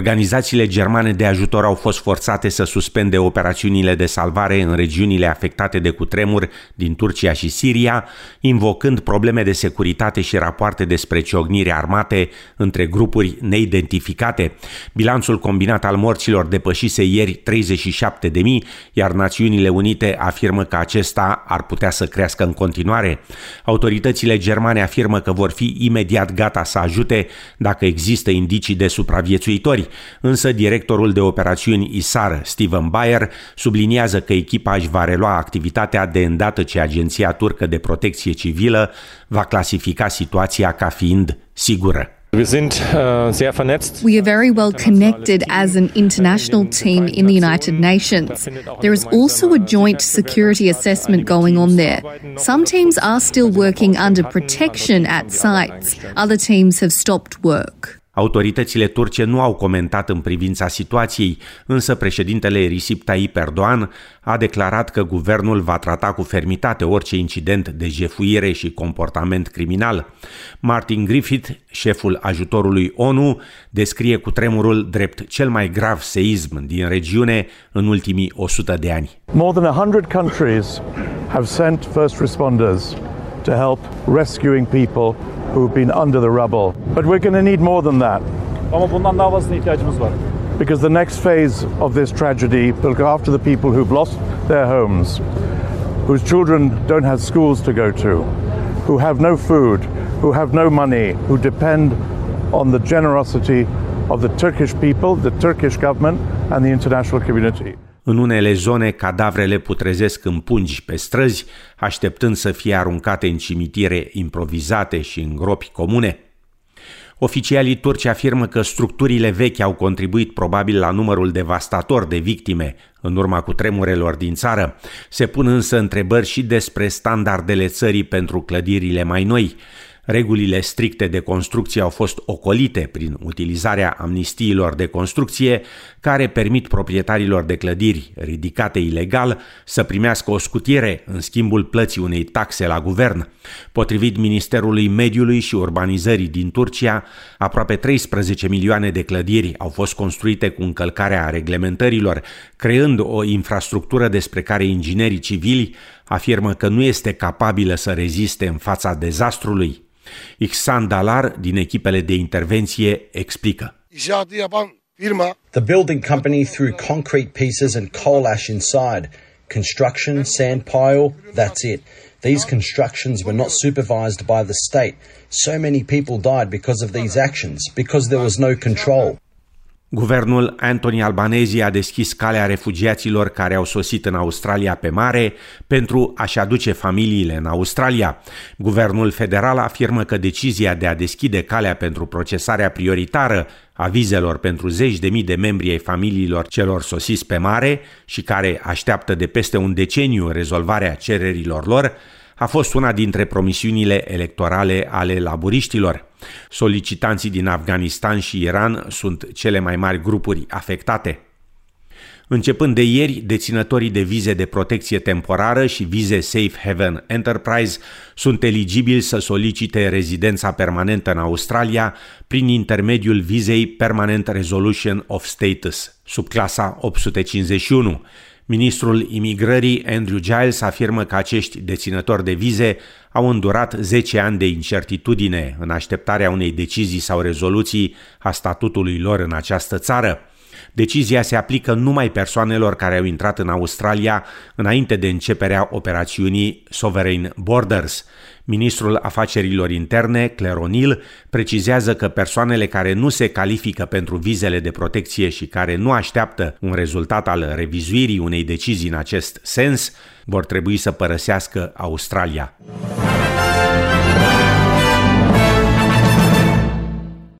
Organizațiile germane de ajutor au fost forțate să suspende operațiunile de salvare în regiunile afectate de cutremur din Turcia și Siria, invocând probleme de securitate și rapoarte despre ciogniri armate între grupuri neidentificate. Bilanțul combinat al morților depășise ieri 37.000, iar Națiunile Unite afirmă că acesta ar putea să crească în continuare. Autoritățile germane afirmă că vor fi imediat gata să ajute dacă există indicii de supraviețuitori jucători, însă directorul de operațiuni ISAR, Steven Bayer, subliniază că echipa își va relua activitatea de îndată ce Agenția Turcă de Protecție Civilă va clasifica situația ca fiind sigură. Äh, we are very well connected as an international team in the United Nations. There is also a joint security assessment going on there. Some teams are still working under protection at sites, other teams have stopped work. Autoritățile turce nu au comentat în privința situației, însă președintele Recep Tayyip Erdogan a declarat că guvernul va trata cu fermitate orice incident de jefuire și comportament criminal. Martin Griffith, șeful ajutorului ONU, descrie cu tremurul drept cel mai grav seism din regiune în ultimii 100 de ani. More than 100 countries have sent first responders to help rescuing people who've been under the rubble. But we're going to need more than that. Ama bundan daha fazlasına ihtiyacımız var. Because the next phase of this tragedy will go after the people who've lost their homes, whose children don't have schools to go to, who have no food, who have no money, who depend on the generosity of the Turkish people, the Turkish government, and the international community. În unele zone, cadavrele putrezesc în pungi pe străzi, așteptând să fie aruncate în cimitire improvizate și în gropi comune. Oficialii turci afirmă că structurile vechi au contribuit probabil la numărul devastator de victime în urma cu tremurelor din țară. Se pun însă întrebări și despre standardele țării pentru clădirile mai noi. Regulile stricte de construcție au fost ocolite prin utilizarea amnistiilor de construcție care permit proprietarilor de clădiri ridicate ilegal să primească o scutire în schimbul plății unei taxe la guvern. Potrivit Ministerului Mediului și Urbanizării din Turcia, aproape 13 milioane de clădiri au fost construite cu încălcarea reglementărilor, creând o infrastructură despre care inginerii civili afirmă că nu este capabilă să reziste în fața dezastrului. Ihsan Dalar din echipele de intervenție explică. The building company threw concrete pieces and coal ash inside. Construction, sand pile, that's it. These constructions were not supervised by the state. So many people died because of these actions, because there was no control. Guvernul Anthony Albanese a deschis calea refugiaților care au sosit în Australia pe mare pentru a-și aduce familiile în Australia. Guvernul federal afirmă că decizia de a deschide calea pentru procesarea prioritară a vizelor pentru zeci de mii de membri ai familiilor celor sosiți pe mare și care așteaptă de peste un deceniu rezolvarea cererilor lor a fost una dintre promisiunile electorale ale laburiștilor. Solicitanții din Afganistan și Iran sunt cele mai mari grupuri afectate. Începând de ieri, deținătorii de vize de protecție temporară și vize Safe Haven Enterprise sunt eligibili să solicite rezidența permanentă în Australia prin intermediul vizei Permanent Resolution of Status, sub clasa 851, Ministrul Imigrării Andrew Giles afirmă că acești deținători de vize au îndurat 10 ani de incertitudine în așteptarea unei decizii sau rezoluții a statutului lor în această țară. Decizia se aplică numai persoanelor care au intrat în Australia înainte de începerea operațiunii Sovereign Borders. Ministrul Afacerilor Interne, Cleronil, precizează că persoanele care nu se califică pentru vizele de protecție și care nu așteaptă un rezultat al revizuirii unei decizii în acest sens vor trebui să părăsească Australia.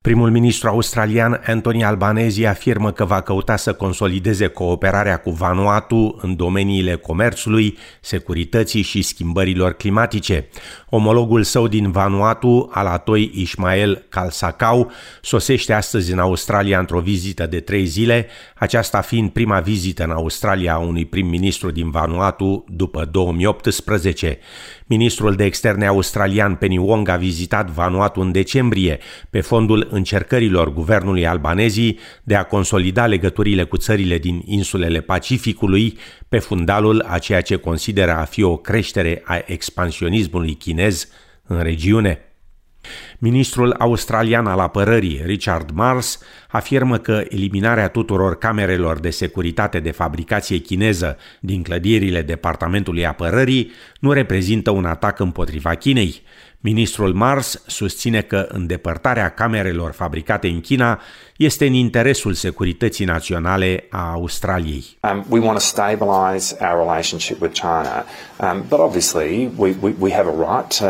Primul ministru australian Anthony Albanese afirmă că va căuta să consolideze cooperarea cu Vanuatu în domeniile comerțului, securității și schimbărilor climatice. Omologul său din Vanuatu, Alatoi Ismael Kalsakau, sosește astăzi în Australia într-o vizită de trei zile, aceasta fiind prima vizită în Australia a unui prim-ministru din Vanuatu după 2018. Ministrul de externe australian Penny Wong a vizitat Vanuatu în decembrie, pe fondul încercărilor guvernului albanezii de a consolida legăturile cu țările din insulele Pacificului pe fundalul a ceea ce consideră a fi o creștere a expansionismului chinez în regiune. Ministrul australian al apărării, Richard Mars, afirmă că eliminarea tuturor camerelor de securitate de fabricație chineză din clădirile Departamentului Apărării nu reprezintă un atac împotriva Chinei. Ministrul Mars susține că îndepărtarea camerelor fabricate în China este în interesul securității naționale a Australiei. Um, we want to stabilize our relationship with China, um, but obviously we, we, we have a right to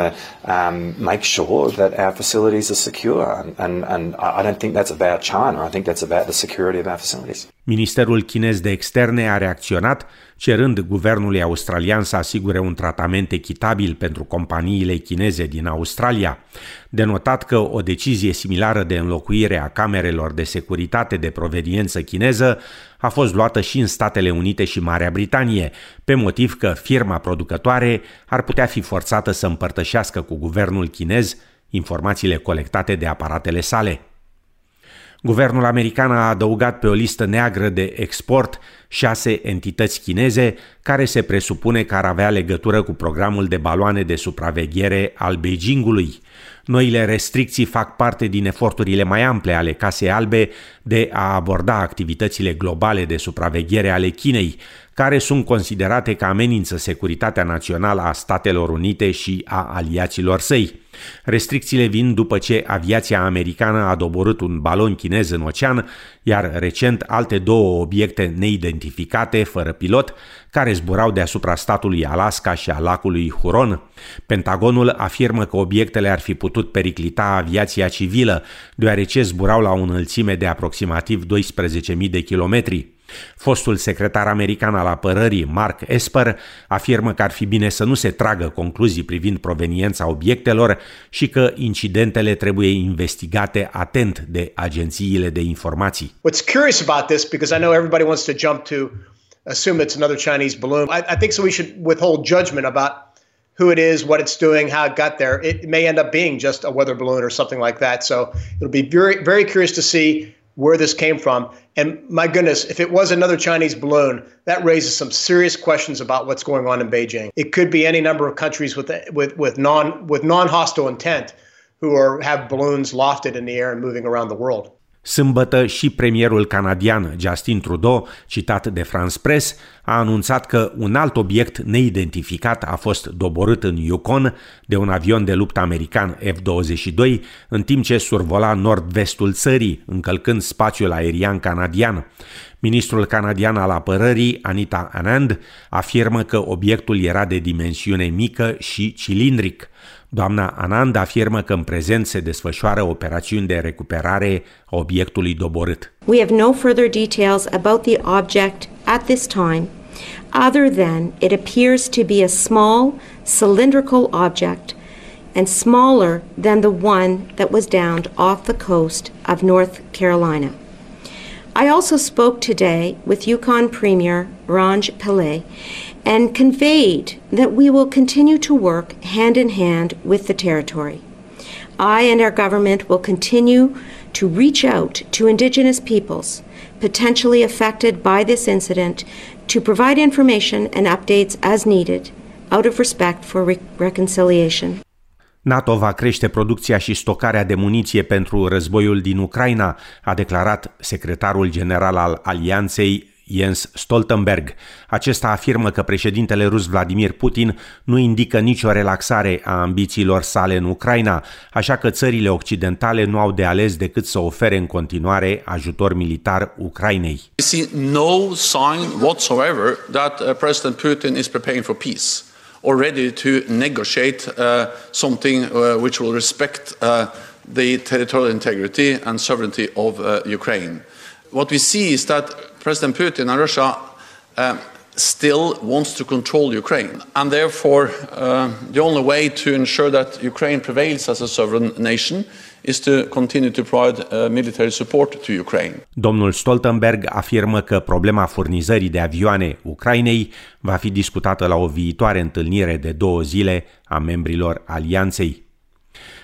um, make sure that our facilities are secure, and, and I don't think that's about China. I think that's about the security of our facilities. Ministerul chinez de externe a reacționat cerând guvernului australian să asigure un tratament echitabil pentru companiile chineze din Australia. Denotat că o decizie similară de înlocuire a camerelor de securitate de proveniență chineză a fost luată și în Statele Unite și Marea Britanie, pe motiv că firma producătoare ar putea fi forțată să împărtășească cu guvernul chinez informațiile colectate de aparatele sale. Guvernul american a adăugat pe o listă neagră de export șase entități chineze care se presupune că ar avea legătură cu programul de baloane de supraveghere al Beijingului. Noile restricții fac parte din eforturile mai ample ale Casei Albe de a aborda activitățile globale de supraveghere ale Chinei, care sunt considerate ca amenință securitatea națională a Statelor Unite și a aliaților săi. Restricțiile vin după ce aviația americană a doborât un balon chinez în ocean, iar recent alte două obiecte neidentificate, fără pilot, care zburau deasupra statului Alaska și a lacului Huron. Pentagonul afirmă că obiectele ar fi putut periclita aviația civilă, deoarece zburau la o înălțime de aproximativ 12.000 de kilometri. Fostul secretar american al apărării, Mark Esper, afirmă că ar fi bine să nu se tragă concluzii privind proveniența obiectelor și că incidentele trebuie investigate atent de agențiile de informații. What's curious about this, because I know everybody wants to jump to assume it's another Chinese balloon. I, I think so we should withhold judgment about who it is, what it's doing, how it got there. It may end up being just a weather balloon or something like that. So it'll be very, very curious to see where this came from. And my goodness, if it was another Chinese balloon, that raises some serious questions about what's going on in Beijing. It could be any number of countries with with with non with non hostile intent who are have balloons lofted in the air and moving around the world. Sâmbătă și premierul canadian Justin Trudeau, citat de France Press, a anunțat că un alt obiect neidentificat a fost doborât în Yukon de un avion de luptă american F-22 în timp ce survola nord-vestul țării, încălcând spațiul aerian canadian. Ministrul canadian al apărării, Anita Anand, afirmă că obiectul era de dimensiune mică și cilindric. Doamna Anand afirmă că în prezent se desfășoară operațiuni de recuperare a obiectului doborât. We have no further details about the object at this time other than it appears to be a small cylindrical object and smaller than the one that was downed off the coast of North Carolina. I also spoke today with Yukon Premier Ranj Pillay and conveyed that we will continue to work hand in hand with the territory. I and our government will continue to reach out to Indigenous peoples potentially affected by this incident to provide information and updates as needed out of respect for re- reconciliation. NATO va crește producția și stocarea de muniție pentru războiul din Ucraina, a declarat secretarul general al Alianței Jens Stoltenberg. Acesta afirmă că președintele rus Vladimir Putin nu indică nicio relaxare a ambițiilor sale în Ucraina, așa că țările occidentale nu au de ales decât să ofere în continuare ajutor militar Ucrainei. I see no sign whatsoever that uh, President Putin is preparing for peace or ready to negotiate uh, something uh, which will respect uh, the territorial integrity and sovereignty of Ukraine. What we see is that President Putin and Russia still wants to control Ukraine. And therefore, uh, the only way to ensure that Ukraine prevails as a sovereign nation is to continue to provide uh, military support to Ukraine. Domnul Stoltenberg afirmă că problema furnizării de avioane Ucrainei va fi discutată la o viitoare întâlnire de două zile a membrilor alianței.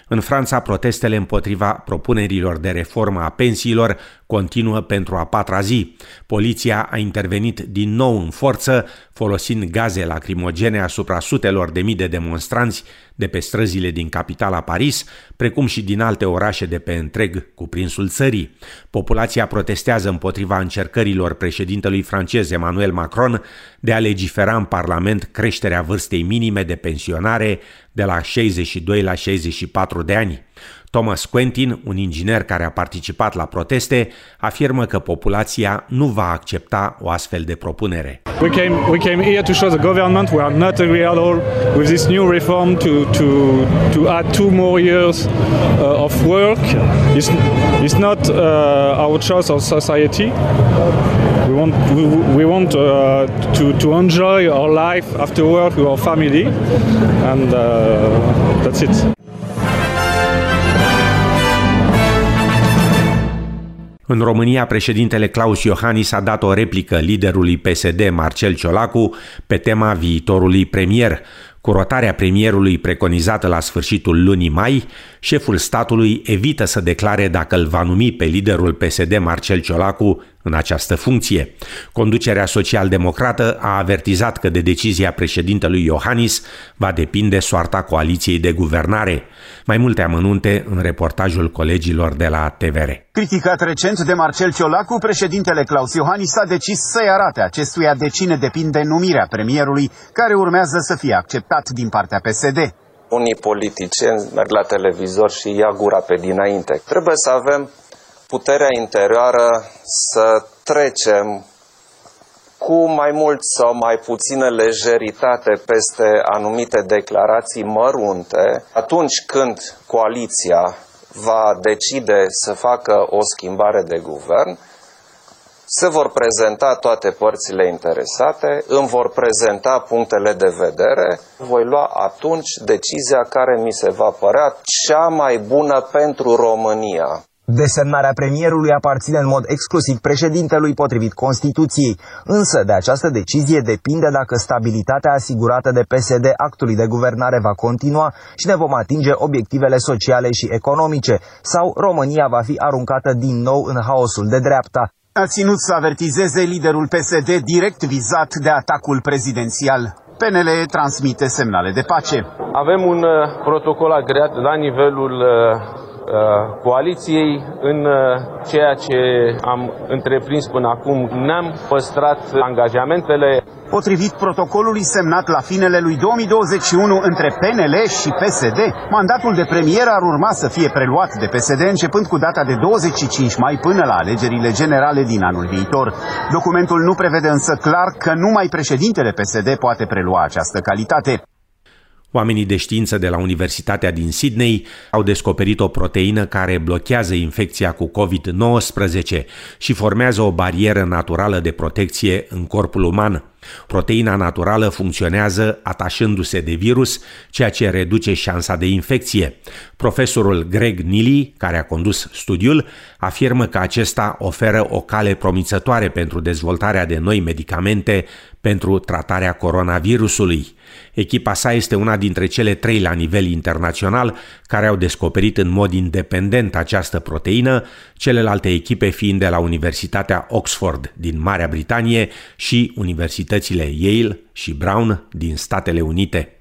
În Franța, protestele împotriva propunerilor de reformă a pensiilor continuă pentru a patra zi. Poliția a intervenit din nou în forță, folosind gaze lacrimogene asupra sutelor de mii de demonstranți de pe străzile din capitala Paris, precum și din alte orașe de pe întreg cuprinsul țării. Populația protestează împotriva încercărilor președintelui francez Emmanuel Macron de a legifera în Parlament creșterea vârstei minime de pensionare de la 62 la 64 de ani. Thomas Quentin, un inginer care a participat la proteste, afirmă că populația nu va accepta o astfel de propunere. We came, we came here to show the government we are not agree at all with this new reform to, to, to add two more years uh, of work. It's, it's not uh, our choice of society. We want, we, we want uh, to, to enjoy our life after work with our family and uh, that's it. În România, președintele Claus Iohannis a dat o replică liderului PSD Marcel Ciolacu pe tema viitorului premier. Cu rotarea premierului preconizată la sfârșitul lunii mai, șeful statului evită să declare dacă îl va numi pe liderul PSD Marcel Ciolacu în această funcție. Conducerea social-democrată a avertizat că de decizia președintelui Iohannis va depinde soarta coaliției de guvernare. Mai multe amănunte în reportajul colegilor de la TVR. Criticat recent de Marcel Ciolacu, președintele Claus Iohannis a decis să-i arate acestuia de cine depinde numirea premierului, care urmează să fie acceptat din partea PSD unii politicieni merg la televizor și ia gura pe dinainte. Trebuie să avem puterea interioară să trecem cu mai mult sau mai puțină lejeritate peste anumite declarații mărunte, atunci când coaliția va decide să facă o schimbare de guvern, se vor prezenta toate părțile interesate, îmi vor prezenta punctele de vedere, voi lua atunci decizia care mi se va părea cea mai bună pentru România. Desemnarea premierului aparține în mod exclusiv președintelui potrivit Constituției, însă de această decizie depinde dacă stabilitatea asigurată de PSD actului de guvernare va continua și ne vom atinge obiectivele sociale și economice, sau România va fi aruncată din nou în haosul de dreapta. A ținut să avertizeze liderul PSD direct vizat de atacul prezidențial. PNL transmite semnale de pace. Avem un uh, protocol agreat la nivelul uh, Uh, coaliției în uh, ceea ce am întreprins până acum. Ne-am păstrat angajamentele. Potrivit protocolului semnat la finele lui 2021 între PNL și PSD, mandatul de premier ar urma să fie preluat de PSD începând cu data de 25 mai până la alegerile generale din anul viitor. Documentul nu prevede însă clar că numai președintele PSD poate prelua această calitate. Oamenii de știință de la Universitatea din Sydney au descoperit o proteină care blochează infecția cu COVID-19 și formează o barieră naturală de protecție în corpul uman. Proteina naturală funcționează atașându-se de virus, ceea ce reduce șansa de infecție. Profesorul Greg Neely, care a condus studiul, afirmă că acesta oferă o cale promițătoare pentru dezvoltarea de noi medicamente pentru tratarea coronavirusului. Echipa sa este una dintre cele trei la nivel internațional care au descoperit în mod independent această proteină, celelalte echipe fiind de la Universitatea Oxford din Marea Britanie și universitățile Yale și Brown din Statele Unite.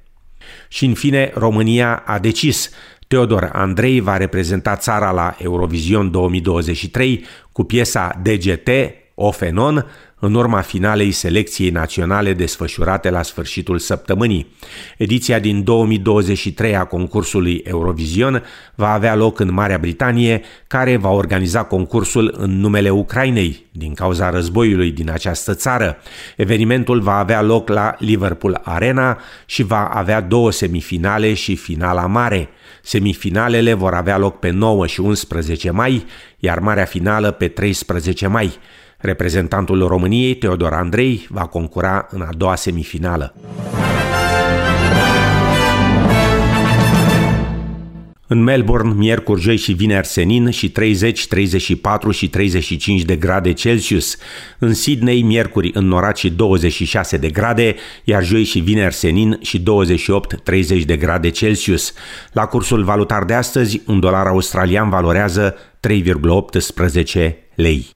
Și în fine, România a decis Teodor Andrei va reprezenta țara la Eurovision 2023 cu piesa DGT, Ofenon, în urma finalei selecției naționale desfășurate la sfârșitul săptămânii. Ediția din 2023 a concursului Eurovision va avea loc în Marea Britanie, care va organiza concursul în numele Ucrainei, din cauza războiului din această țară. Evenimentul va avea loc la Liverpool Arena și va avea două semifinale și finala mare. Semifinalele vor avea loc pe 9 și 11 mai, iar marea finală pe 13 mai. Reprezentantul României, Teodor Andrei, va concura în a doua semifinală. În Melbourne, miercuri, joi și vineri senin și 30, 34 și 35 de grade Celsius. În Sydney, miercuri înnorat și 26 de grade, iar joi și vineri senin și 28-30 de grade Celsius. La cursul valutar de astăzi, un dolar australian valorează 3,18 lei.